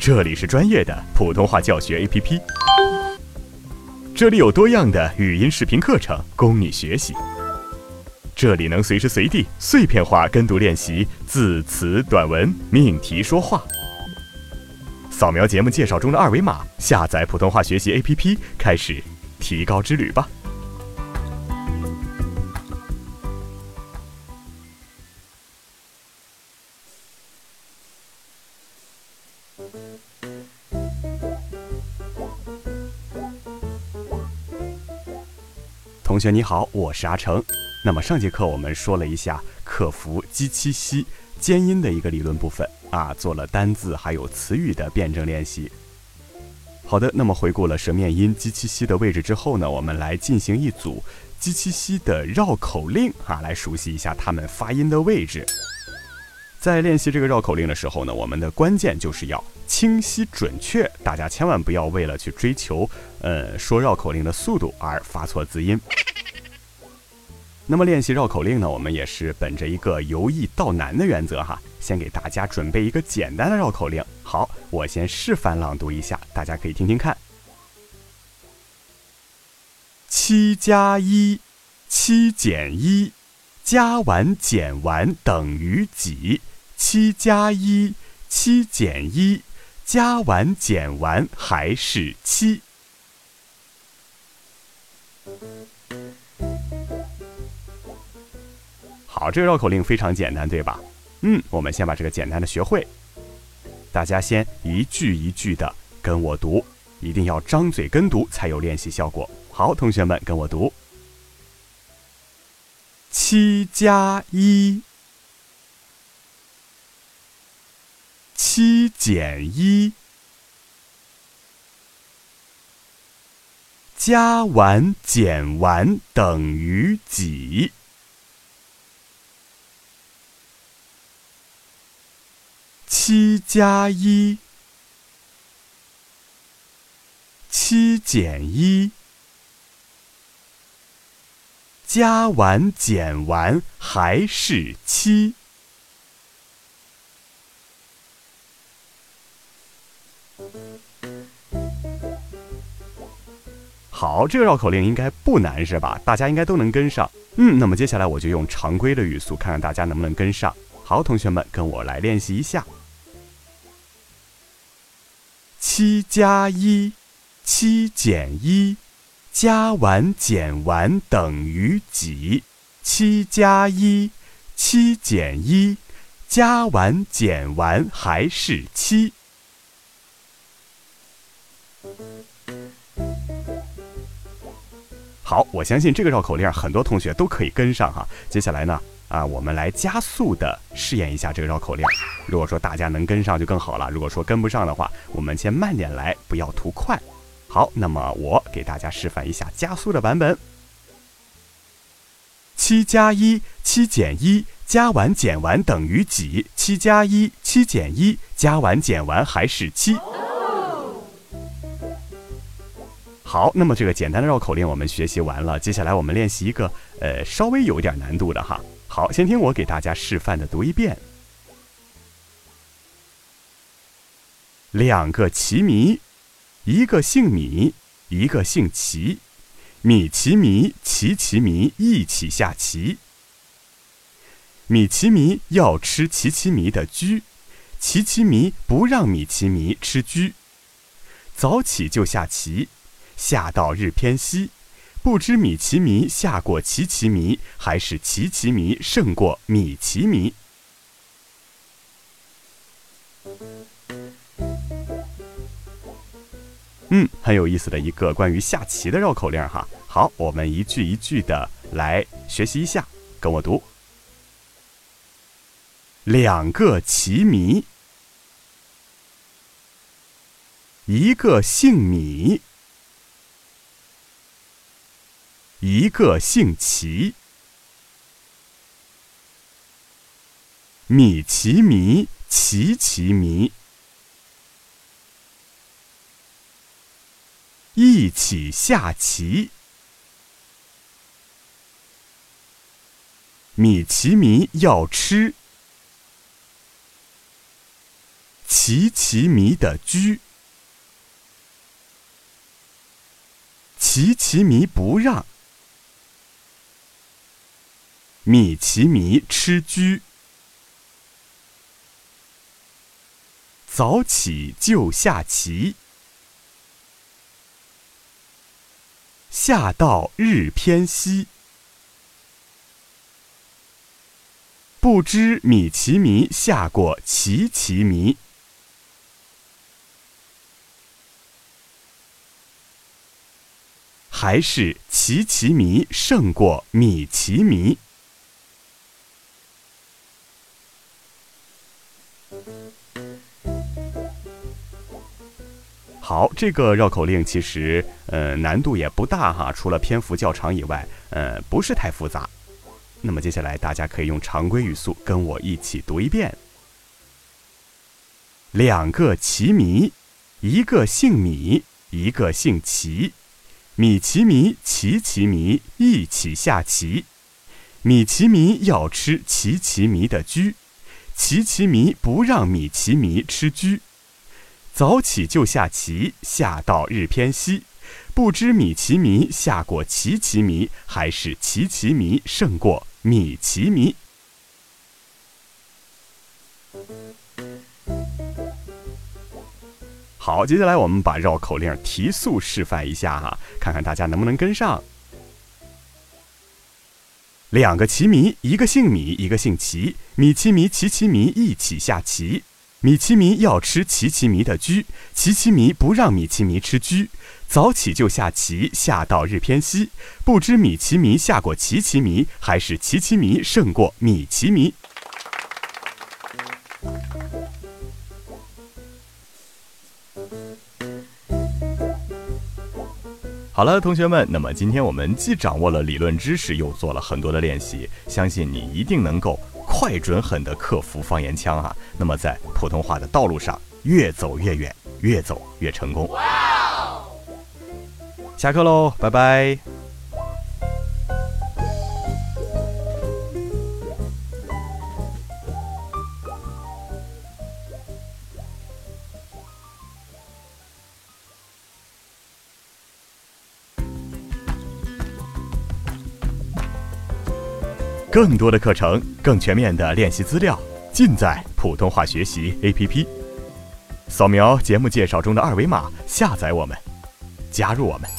这里是专业的普通话教学 APP，这里有多样的语音视频课程供你学习，这里能随时随地碎片化跟读练习字词短文命题说话。扫描节目介绍中的二维码，下载普通话学习 APP，开始提高之旅吧。同学你好，我是阿成。那么上节课我们说了一下克服鸡七西尖音的一个理论部分啊，做了单字还有词语的辩证练习。好的，那么回顾了舌面音鸡七西的位置之后呢，我们来进行一组鸡七西的绕口令啊，来熟悉一下它们发音的位置。在练习这个绕口令的时候呢，我们的关键就是要清晰准确，大家千万不要为了去追求呃说绕口令的速度而发错字音。那么练习绕口令呢，我们也是本着一个由易到难的原则哈，先给大家准备一个简单的绕口令。好，我先示范朗读一下，大家可以听听看。七加一，七减一，加完减完等于几？七加一，七减一，加完减完还是七。好，这个绕口令非常简单，对吧？嗯，我们先把这个简单的学会。大家先一句一句的跟我读，一定要张嘴跟读才有练习效果。好，同学们跟我读：七加一。七减一，加完减完等于几？七加一，七减一，加完减完还是七。好，这个绕口令应该不难是吧？大家应该都能跟上。嗯，那么接下来我就用常规的语速，看看大家能不能跟上。好，同学们跟我来练习一下：七加一，七减一，加完减完等于几？七加一，七减一，加完减完还是七。好，我相信这个绕口令很多同学都可以跟上哈。接下来呢，啊，我们来加速的试验一下这个绕口令。如果说大家能跟上就更好了，如果说跟不上的话，我们先慢点来，不要图快。好，那么我给大家示范一下加速的版本：七加一，七减一，加完减完等于几？七加一，七减一，加完减完还是七。好，那么这个简单的绕口令我们学习完了，接下来我们练习一个呃稍微有点难度的哈。好，先听我给大家示范的读一遍。两个棋迷，一个姓米，一个姓齐，米奇迷，齐齐迷一起下棋。米奇迷要吃齐齐迷的车，齐齐迷不让米奇迷吃车，早起就下棋。下到日偏西，不知米奇迷下过奇奇迷，还是奇奇迷胜过米奇迷？嗯，很有意思的一个关于下棋的绕口令哈。好，我们一句一句的来学习一下，跟我读：两个棋迷，一个姓米。一个姓齐，米奇迷，奇奇迷，一起下棋。米奇迷要吃奇奇迷的居。奇奇迷不让，米奇迷吃居。早起就下棋，下到日偏西。不知米奇迷下过棋棋迷，还是奇奇迷胜过米奇迷？好，这个绕口令其实呃难度也不大哈，除了篇幅较长以外，呃不是太复杂。那么接下来大家可以用常规语速跟我一起读一遍：两个奇迷，一个姓米，一个姓齐，米奇迷、奇奇迷一起下棋。米奇迷要吃奇奇迷的居，奇奇迷不让米奇迷吃居。早起就下棋，下到日偏西。不知米奇迷下过奇奇迷，还是奇奇迷胜过米奇迷？好，接下来我们把绕口令提速示范一下哈，看看大家能不能跟上。两个棋迷，一个姓米，一个姓齐，米奇迷、奇奇迷一起下棋。米奇迷要吃奇奇迷的车，奇奇迷不让米奇迷吃车。早起就下棋，下到日偏西。不知米奇迷下过奇奇迷，还是奇奇迷胜过米奇迷？好了，同学们，那么今天我们既掌握了理论知识，又做了很多的练习，相信你一定能够。快准狠地克服方言腔啊！那么在普通话的道路上越走越远，越走越成功。下课喽，拜拜。更多的课程，更全面的练习资料，尽在普通话学习 APP。扫描节目介绍中的二维码，下载我们，加入我们。